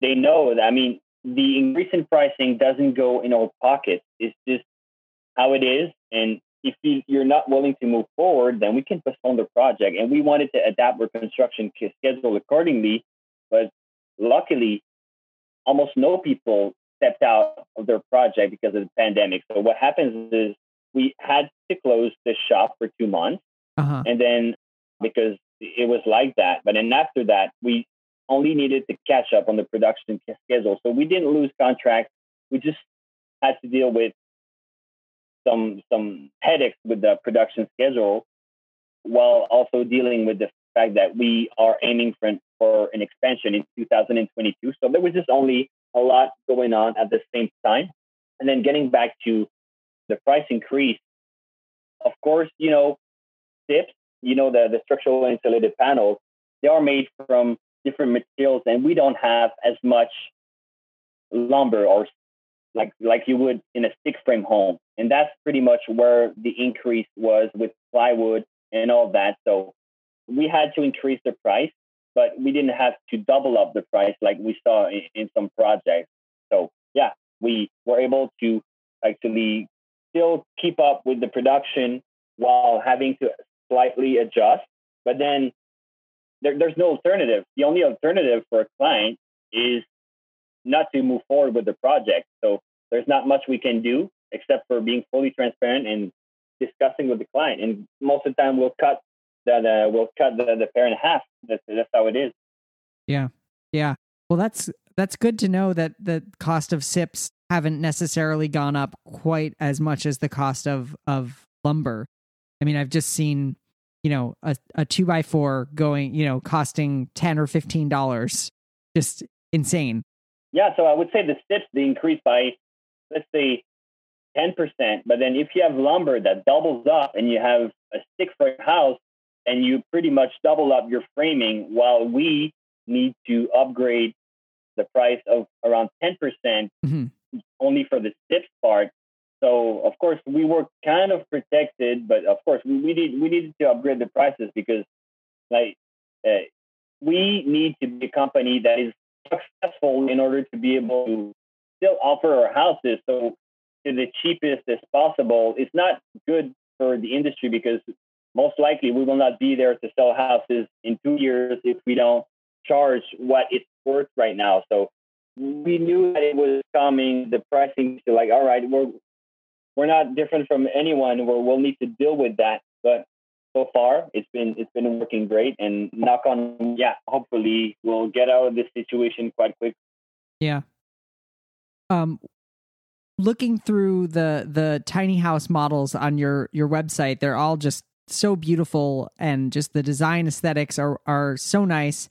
they know that. I mean, the increase in pricing doesn't go in our pockets. It's just how it is, and if you're not willing to move forward, then we can postpone the project. And we wanted to adapt our construction schedule accordingly. But luckily, almost no people stepped out of their project because of the pandemic. So what happens is we had to close the shop for two months. Uh-huh. And then because it was like that. But then after that, we only needed to catch up on the production schedule. So we didn't lose contracts. We just had to deal with some some headaches with the production schedule, while also dealing with the fact that we are aiming for, for an expansion in 2022. So there was just only a lot going on at the same time. And then getting back to the price increase, of course, you know, SIPs, you know, the, the structural insulated panels, they are made from different materials and we don't have as much lumber or like like you would in a stick frame home. And that's pretty much where the increase was with plywood and all that. So we had to increase the price, but we didn't have to double up the price like we saw in, in some projects. So yeah, we were able to actually still keep up with the production while having to slightly adjust. But then there, there's no alternative. The only alternative for a client is not to move forward with the project. So there's not much we can do except for being fully transparent and discussing with the client. And most of the time, we'll cut the, the uh, we'll cut the, the pair in half. That's that's how it is. Yeah, yeah. Well, that's that's good to know that the cost of SIPs haven't necessarily gone up quite as much as the cost of of lumber. I mean, I've just seen you know a, a two by four going you know costing ten or fifteen dollars, just insane. Yeah, so I would say the SIPs they increase by let's say 10%. But then if you have lumber that doubles up and you have a stick frame house and you pretty much double up your framing while we need to upgrade the price of around 10% mm hmm only for the SIPs part. So of course we were kind of protected, but of course we, we need we needed to upgrade the prices because like uh, we need to be a company that is successful in order to be able to still offer our houses. So to the cheapest as possible It's not good for the industry because most likely we will not be there to sell houses in two years if we don't charge what it's worth right now. So we knew that it was coming. The pricing to like, all right, we're we're not different from anyone. Where we'll need to deal with that. But so far, it's been it's been working great. And knock on, yeah, hopefully we'll get out of this situation quite quick. Yeah. Um, looking through the the tiny house models on your your website, they're all just so beautiful, and just the design aesthetics are are so nice.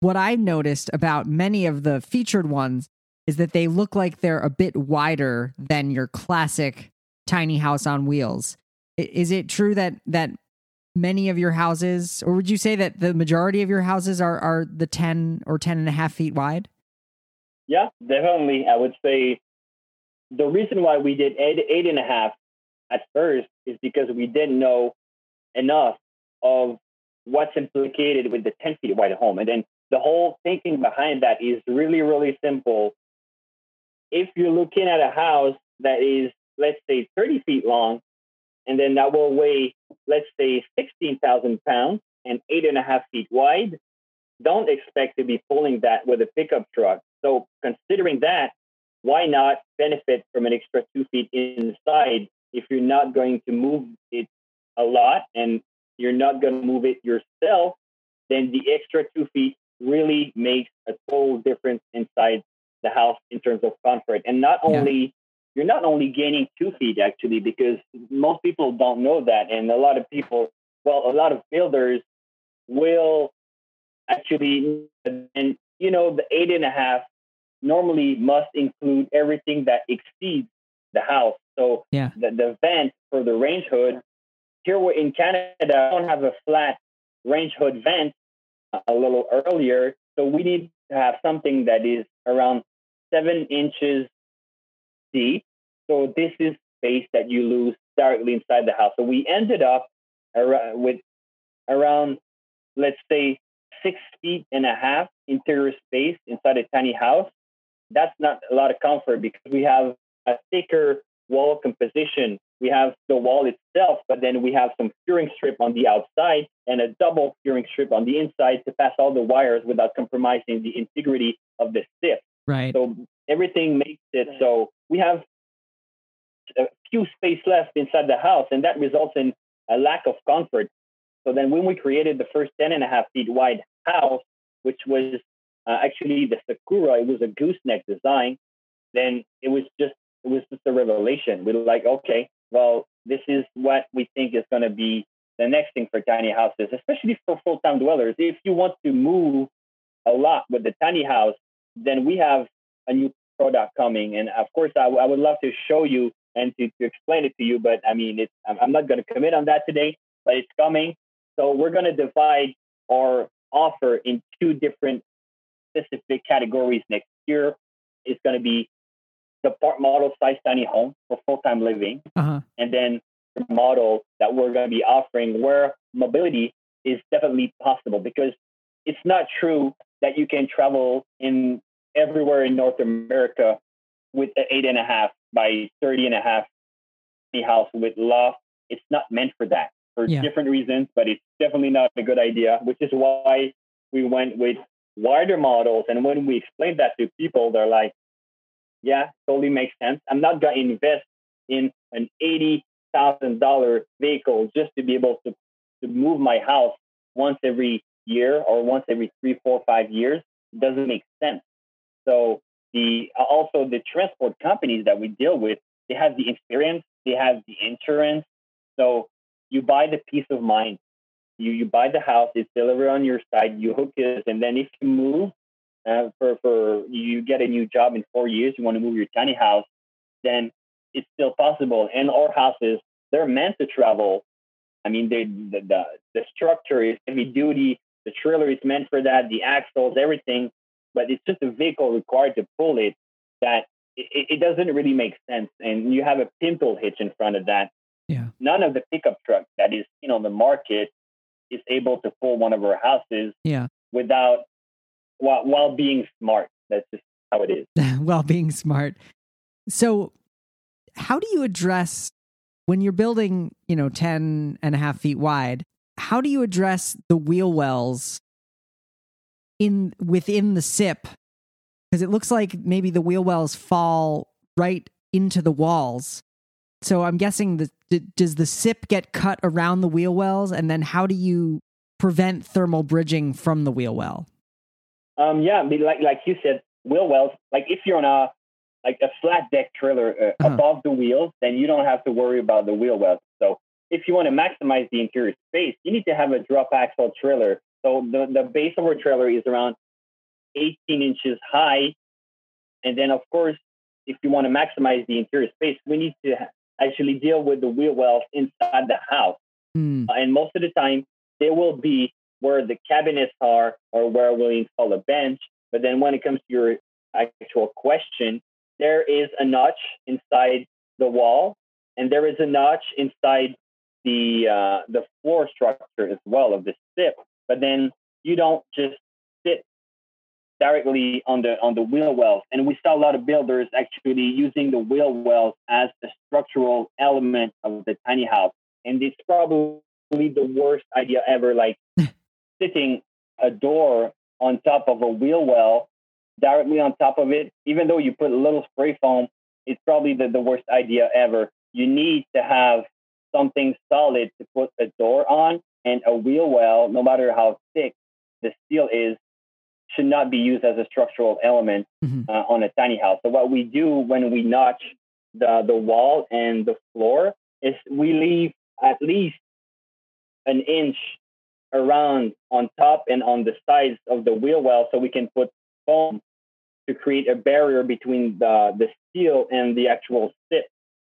What I've noticed about many of the featured ones is that they look like they're a bit wider than your classic tiny house on wheels. Is it true that that many of your houses, or would you say that the majority of your houses are are the ten or ten and a half feet wide? Yeah, definitely. I would say the reason why we did eight, eight and a half at first is because we didn't know enough of what's implicated with the 10 feet wide home. And then the whole thinking behind that is really, really simple. If you're looking at a house that is, let's say, 30 feet long, and then that will weigh, let's say, 16,000 pounds and eight and a half feet wide, don't expect to be pulling that with a pickup truck. So, considering that, why not benefit from an extra two feet inside if you're not going to move it a lot and you're not going to move it yourself? Then the extra two feet really makes a total difference inside the house in terms of comfort. And not only yeah. you're not only gaining two feet actually, because most people don't know that, and a lot of people, well, a lot of builders will actually, and you know, the eight and a half normally must include everything that exceeds the house. So yeah. the, the vent for the range hood, here in Canada, I don't have a flat range hood vent uh, a little earlier. So we need to have something that is around seven inches deep. So this is space that you lose directly inside the house. So we ended up with around, let's say, six feet and a half interior space inside a tiny house. That's not a lot of comfort because we have a thicker wall composition we have the wall itself, but then we have some furring strip on the outside and a double furring strip on the inside to pass all the wires without compromising the integrity of the SIP. Right. So everything makes it so we have a few space left inside the house, and that results in a lack of comfort. So then when we created the first 10 and a half feet wide house, which was uh, actually the Sakura, it was a gooseneck design, then it was just it was just a revelation. We were like, okay, well, this is what we think is going to be the next thing for tiny houses, especially for full time dwellers. If you want to move a lot with the tiny house, then we have a new product coming. And of course, I, I would love to show you and to, to explain it to you, but I mean, it's, I'm not going to commit on that today, but it's coming. So we're going to divide our offer in two different specific categories next year. It's going to be the part model size tiny home for full time living, uh-huh. and then the model that we're going to be offering where mobility is definitely possible because it's not true that you can travel in everywhere in North America with an eight and a half by 30 and a half house with loft. It's not meant for that for yeah. different reasons, but it's definitely not a good idea, which is why we went with wider models. And when we explained that to people, they're like, yeah, totally makes sense. I'm not going to invest in an $80,000 vehicle just to be able to, to move my house once every year or once every three, four, five years. It doesn't make sense. So the also the transport companies that we deal with, they have the experience, they have the insurance. So you buy the peace of mind. You you buy the house, it's delivered on your side, you hook it, and then if you move, uh, for for you get a new job in four years, you want to move your tiny house, then it's still possible. And our houses, they're meant to travel. I mean, they, the, the the structure is heavy duty. The trailer is meant for that. The axles, everything, but it's just a vehicle required to pull it. That it, it doesn't really make sense. And you have a pintle hitch in front of that. Yeah. None of the pickup truck that is you know the market is able to pull one of our houses. Yeah. Without while while being smart. That's just how it is. while being smart. So how do you address when you're building, you know, 10 and a half feet wide, how do you address the wheel wells in within the SIP? Because it looks like maybe the wheel wells fall right into the walls. So I'm guessing that does the SIP get cut around the wheel wells, and then how do you prevent thermal bridging from the wheel well? Um, yeah, like like you said, wheel wells. Like if you're on a like a flat deck trailer uh, uh-huh. above the wheels, then you don't have to worry about the wheel wells. So if you want to maximize the interior space, you need to have a drop axle trailer. So the, the base of our trailer is around 18 inches high. And then, of course, if you want to maximize the interior space, we need to actually deal with the wheel wells inside the house. Mm. Uh, and most of the time, they will be where the cabinets are or where we'll install a bench. But then when it comes to your actual question, there is a notch inside the wall, and there is a notch inside the uh, the floor structure as well of the SIP. But then you don't just sit directly on the on the wheel wells. And we saw a lot of builders actually using the wheel wells as a structural element of the tiny house. And it's probably the worst idea ever, like sitting a door on top of a wheel well, directly on top of it, even though you put a little spray foam, it's probably the, the worst idea ever. You need to have something solid to put a door on and a wheel well, no matter how thick the steel is, should not be used as a structural element mm-hmm. uh, on a tiny house. So what we do when we notch the, the wall and the floor is we leave at least an inch around on top and on the sides of the wheel well so we can put foam to create a barrier between the, the steel and the actual SIP.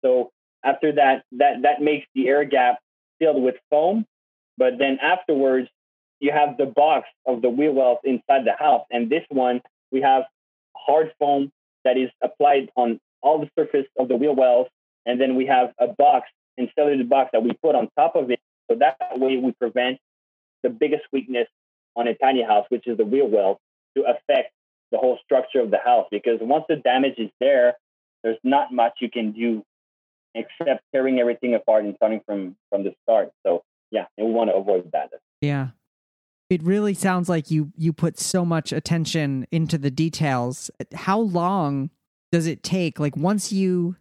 So after that, that, that makes the air gap filled with foam. But then afterwards, you have the box of the wheel wells inside the house. And this one, we have hard foam that is applied on all the surface of the wheel wells. And then we have a box, insulated box that we put on top of it. So that way we prevent the biggest weakness on a tiny house, which is the wheel well, to affect the whole structure of the house. Because once the damage is there, there's not much you can do except tearing everything apart and starting from from the start. So yeah, and we want to avoid that. Yeah, it really sounds like you you put so much attention into the details. How long does it take? Like once you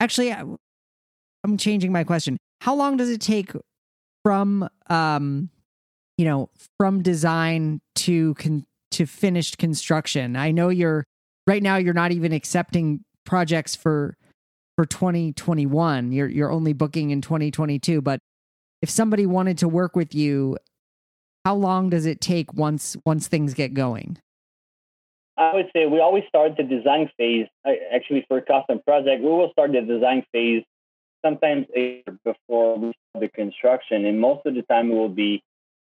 actually, I'm changing my question. How long does it take from um, you know, from design to con- to finished construction? I know you're right now. You're not even accepting projects for for 2021. You're you're only booking in 2022. But if somebody wanted to work with you how long does it take once once things get going? I would say we always start the design phase. Actually, for a custom project, we will start the design phase sometimes before the construction, and most of the time it will be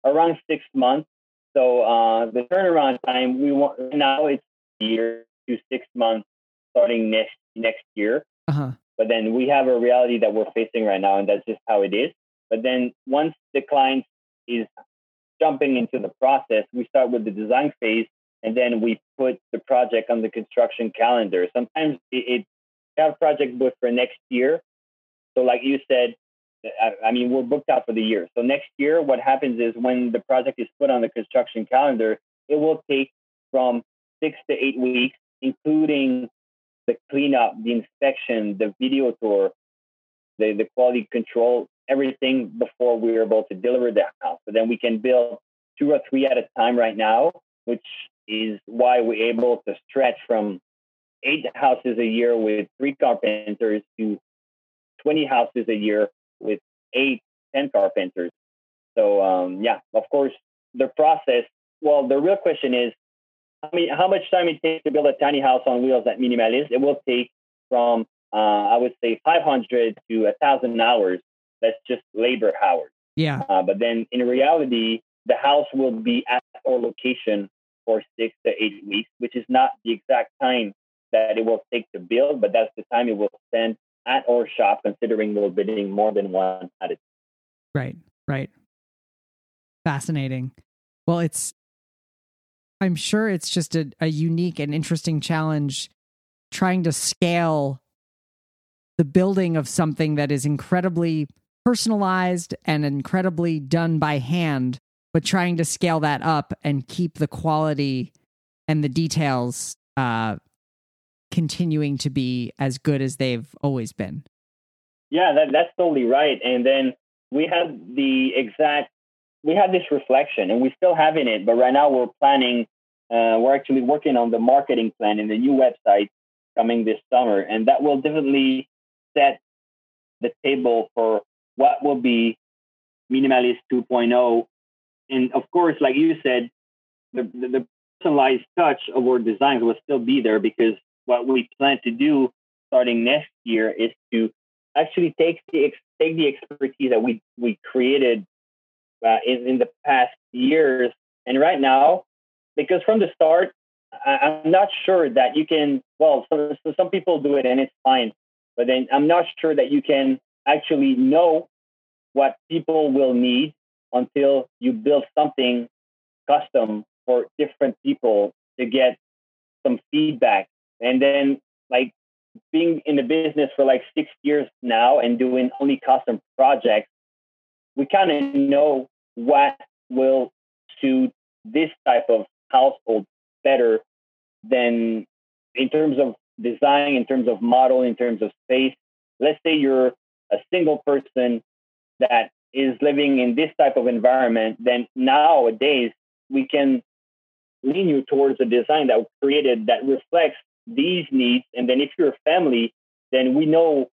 around six months. So uh, the turnaround time we want now it's a year to six months starting next next year. Uh-huh. But then we have a reality that we're facing right now, and that's just how it is. But then once the client is jumping into the process, we start with the design phase and then we put the project on the construction calendar. Sometimes it, it have project booked for next year. So like you said, I, mean, we're booked out for the year. So next year, what happens is when the project is put on the construction calendar, it will take from six to eight weeks, including the cleanup, the inspection, the video tour, the, the quality control, everything before we are able to deliver the house. So then we can build two or three at a time right now, which is why we're able to stretch from eight houses a year with three carpenters to 20 houses a year with eight, 10 carpenters. So, um, yeah, of course, the process, well, the real question is, I mean, how much time it takes to build a tiny house on wheels at Minimalist? It will take from, uh, I would say, 500 to 1,000 hours that's just labor hours. Yeah. Uh, but then in reality, the house will be at our location for six to eight weeks, which is not the exact time that it will take to build, but that's the time it will spend at our shop, considering we're bidding more than one at a time. Right, right. Fascinating. Well, it's, I'm sure it's just a, a unique and interesting challenge trying to scale the building of something that is incredibly personalized and incredibly done by hand, but trying to scale that up and keep the quality and the details uh, continuing to be as good as they've always been. Yeah, that, that's totally right. And then we have the exact, we had this reflection and we're still having it, but right now we're planning, uh, we're actually working on the marketing plan and the new website coming this summer. And that will definitely set the table for what will be Minimalist 2.0. And of course, like you said, the, the, the personalized touch of our designs will still be there because what we plan to do starting next year is to actually take the take the expertise that we we created uh, in, in the past years. And right now because from the start I, am not sure that you can well so, so some people do it and it's fine but then i'm not sure that you can actually know what people will need until you build something custom for different people to get some feedback and then like being in the business for like six years now and doing only custom projects, we kind of know what will suit this type of household better than in terms of design, in terms of model, in terms of space. Let's say you're a single person that is living in this type of environment, then nowadays we can lean you towards a design that created that reflects these needs. And then if you're a family, then we know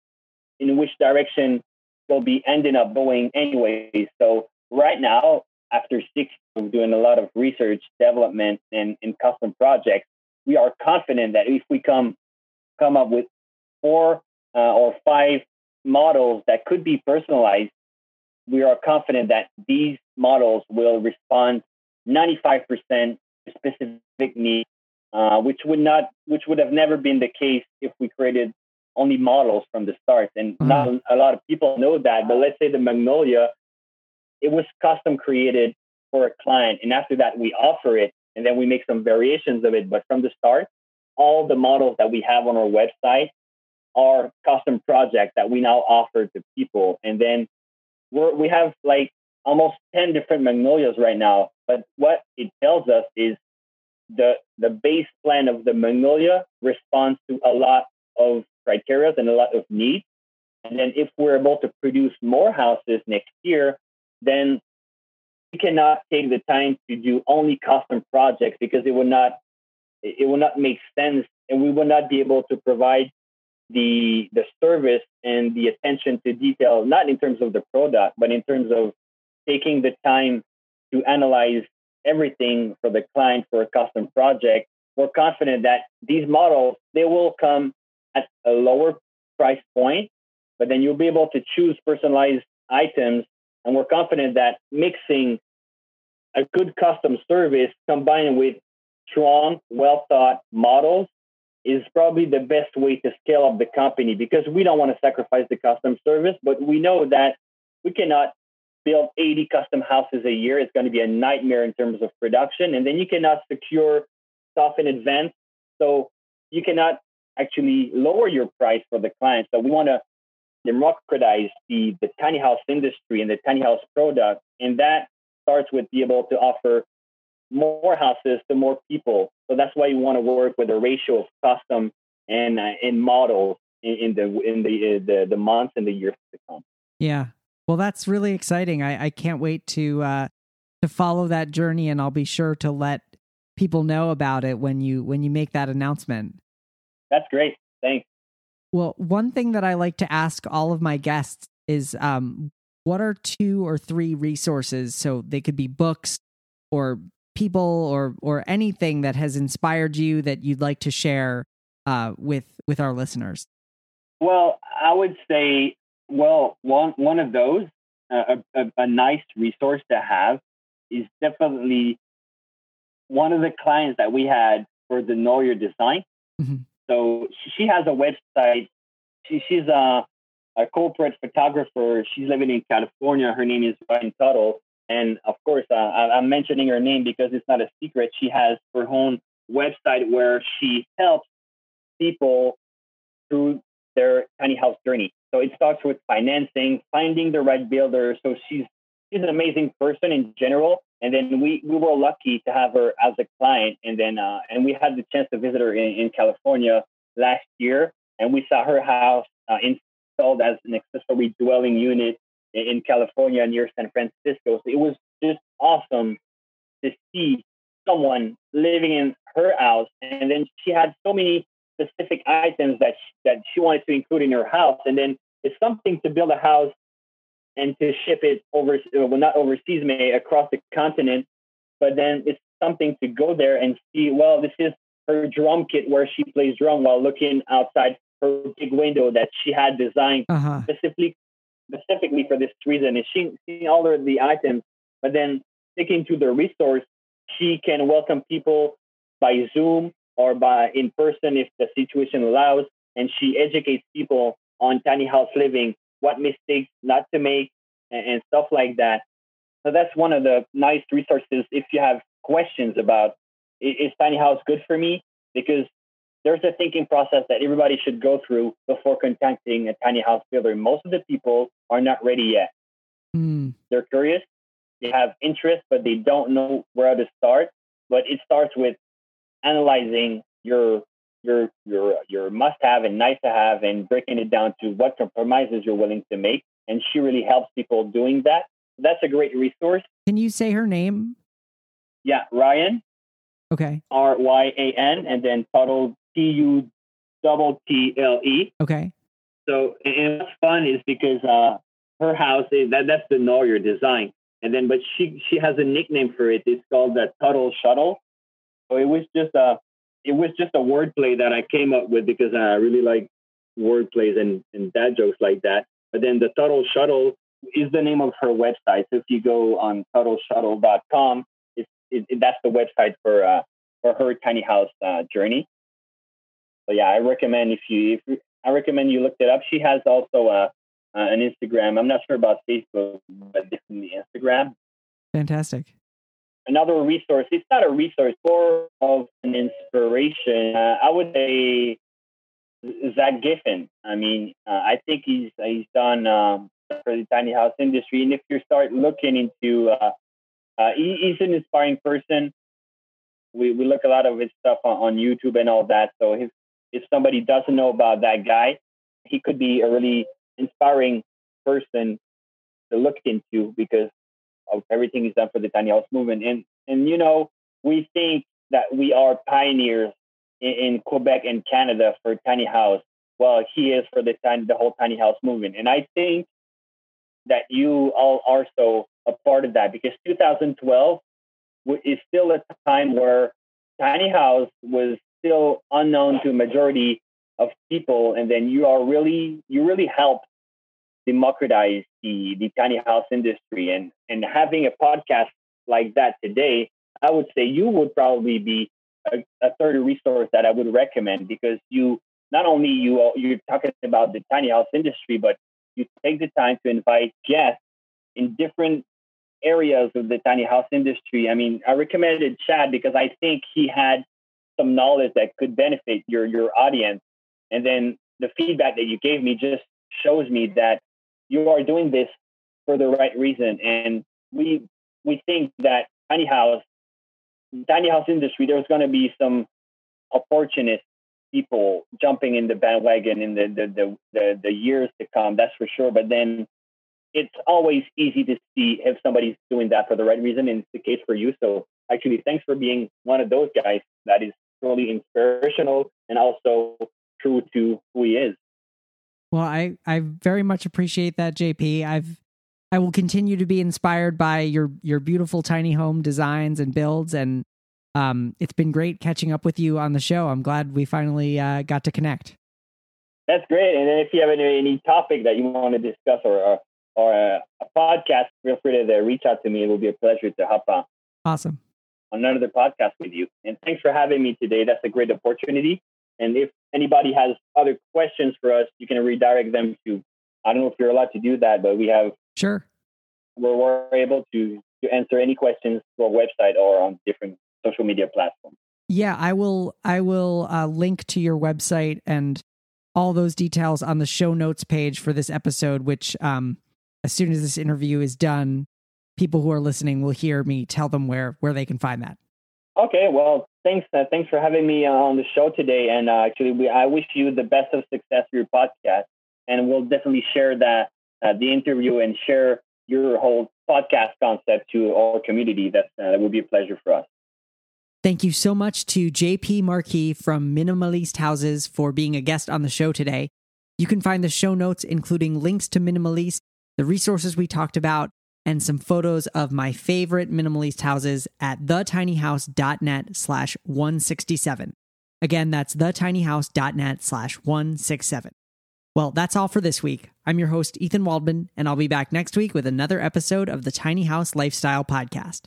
in which direction they'll be ending up going anyway. So right now, after six of doing a lot of research, development, and, and custom projects, we are confident that if we come come up with four uh, or five models that could be personalized, we are confident that these models will respond 95% to specific needs uh, which would not, which would have never been the case if we created only models from the start. And mm-hmm. not a lot of people know that. But let's say the Magnolia, it was custom created for a client, and after that we offer it, and then we make some variations of it. But from the start, all the models that we have on our website are custom projects that we now offer to people. And then we're, we have like almost 10 different magnolias right now. But what it tells us is the the base plan of the Magnolia responds to a lot of criteria and a lot of needs. And then if we're able to produce more houses next year, then we cannot take the time to do only custom projects because it would not it will not make sense and we will not be able to provide the the service and the attention to detail not in terms of the product but in terms of taking the time to analyze everything for the client for a custom project, we're confident that these models they will come at a lower price point, but then you'll be able to choose personalized items. And we're confident that mixing a good custom service combined with strong, well thought models is probably the best way to scale up the company because we don't want to sacrifice the custom service, but we know that we cannot build 80 custom houses a year. It's going to be a nightmare in terms of production. And then you cannot secure stuff in advance. So you cannot actually lower your price for the client. So we want to democratize the, the tiny house industry and the tiny house product. And that starts with be able to offer more houses to more people. So that's why you want to work with a ratio of custom and uh, and models in, in the in the, uh, the the months and the years to come. Yeah, well, that's really exciting. I, I can't wait to uh, to follow that journey, and I'll be sure to let people know about it when you when you make that announcement. That's great. Thanks. Well, one thing that I like to ask all of my guests is, um, what are two or three resources? So they could be books or people or or anything that has inspired you that you'd like to share uh, with with our listeners. Well, I would say well, one one of those, uh, a, a nice resource to have, is definitely one of the clients that we had for the Noyer Design. Mm-hmm. So she has a website. She, she's a, a corporate photographer. She's living in California. Her name is Ryan Tuttle. And of course, uh, I'm mentioning her name because it's not a secret. She has her own website where she helps people through their tiny house journey. So it starts with financing, finding the right builder. So she's she's an amazing person in general. And then we, we were lucky to have her as a client. And then uh, and we had the chance to visit her in, in California last year, and we saw her house uh, installed as an accessory dwelling unit in, in California near San Francisco. So it was just awesome to see someone living in her house, and then she had so many specific items that she, that she wanted to include in her house, and then it's something to build a house and to ship it over, well, not overseas, may across the continent, but then it's something to go there and see. Well, this is her drum kit where she plays drum while looking outside her big window that she had designed uh-huh. specifically specifically for this reason. And she seeing all of the items, but then sticking to the resource, she can welcome people by Zoom or by in person if the situation allows, and she educates people on tiny house living, what mistakes not to make, and, and stuff like that. So that's one of the nice resources if you have questions about is tiny house good for me? Because there's a thinking process that everybody should go through before contacting a tiny house builder. Most of the people are not ready yet. Mm. They're curious, they have interest, but they don't know where to start. But it starts with analyzing your your your your must have and nice to have and breaking it down to what compromises you're willing to make. And she really helps people doing that. That's a great resource. Can you say her name? Yeah, Ryan. Okay. R Y A N and then Tuttle T U double T L E. Okay. So and what's fun is because uh, her house is that that's the Noyer design. And then but she she has a nickname for it. It's called the Tuttle Shuttle. It was just a it was just a wordplay that I came up with because I really like wordplays and, and dad jokes like that. But then the Tuttle Shuttle is the name of her website. So if you go on tuttleshuttle.com, it's, it, it, that's the website for uh, for her tiny house uh, journey. So yeah, I recommend if you, if I recommend you look it up. She has also uh, uh, an Instagram. I'm not sure about Facebook, but definitely Instagram. Fantastic. Another resource. It's not a resource, more of an inspiration. Uh, I would say Zack Giffin. I mean, uh, I think he's he's done um, for the tiny house industry. And if you start looking into, uh, uh, he, he's an inspiring person. We we look a lot of his stuff on, on YouTube and all that. So if if somebody doesn't know about that guy, he could be a really inspiring person to look into because everything he's done for the tiny house movement. And and you know, we think that we are pioneers in, in Quebec and Canada for tiny house. Well, he is for the tiny, the whole tiny house movement. And I think that you all are so a part of that because 2012 is still a time where tiny house was still unknown to a majority of people and then you are really you really help democratize the the tiny house industry and and having a podcast like that today i would say you would probably be a, a third resource that i would recommend because you not only you you're talking about the tiny house industry but you take the time to invite guests in different areas of the tiny house industry. I mean, I recommended Chad because I think he had some knowledge that could benefit your your audience. And then the feedback that you gave me just shows me that you are doing this for the right reason. And we we think that tiny house tiny house industry, there's going to be some opportunist people jumping in the bandwagon in the the, the the the years to come. That's for sure. But then it's always easy to see if somebody's doing that for the right reason, and it's the case for you. So actually, thanks for being one of those guys that is truly inspirational and also true to who he is. Well, I I very much appreciate that, JP. I've I will continue to be inspired by your your beautiful tiny home designs and builds, and um, it's been great catching up with you on the show. I'm glad we finally uh, got to connect. That's great. And if you have any, any topic that you want to discuss or, or or a, a podcast, feel free to reach out to me. It will be a pleasure to hop on. Awesome. On another podcast with you. And thanks for having me today. That's a great opportunity. And if anybody has other questions for us, you can redirect them to, I don't know if you're allowed to do that, but we have. Sure. We're, we're able to, to answer any questions to our website or on different social media platforms. Yeah, I will. I will uh, link to your website and all those details on the show notes page for this episode, which um, as soon as this interview is done, people who are listening will hear me tell them where where they can find that. Okay, well, thanks. Uh, thanks for having me on the show today. And uh, actually, we, I wish you the best of success for your podcast. And we'll definitely share that uh, the interview and share your whole podcast concept to our community. That's, uh, that would be a pleasure for us. Thank you so much to JP Marquis from Minimalist Houses for being a guest on the show today. You can find the show notes, including links to Minimalist, the resources we talked about, and some photos of my favorite minimalist houses at thetinyhouse.net slash 167. Again, that's thetinyhouse.net slash 167. Well, that's all for this week. I'm your host, Ethan Waldman, and I'll be back next week with another episode of the Tiny House Lifestyle Podcast.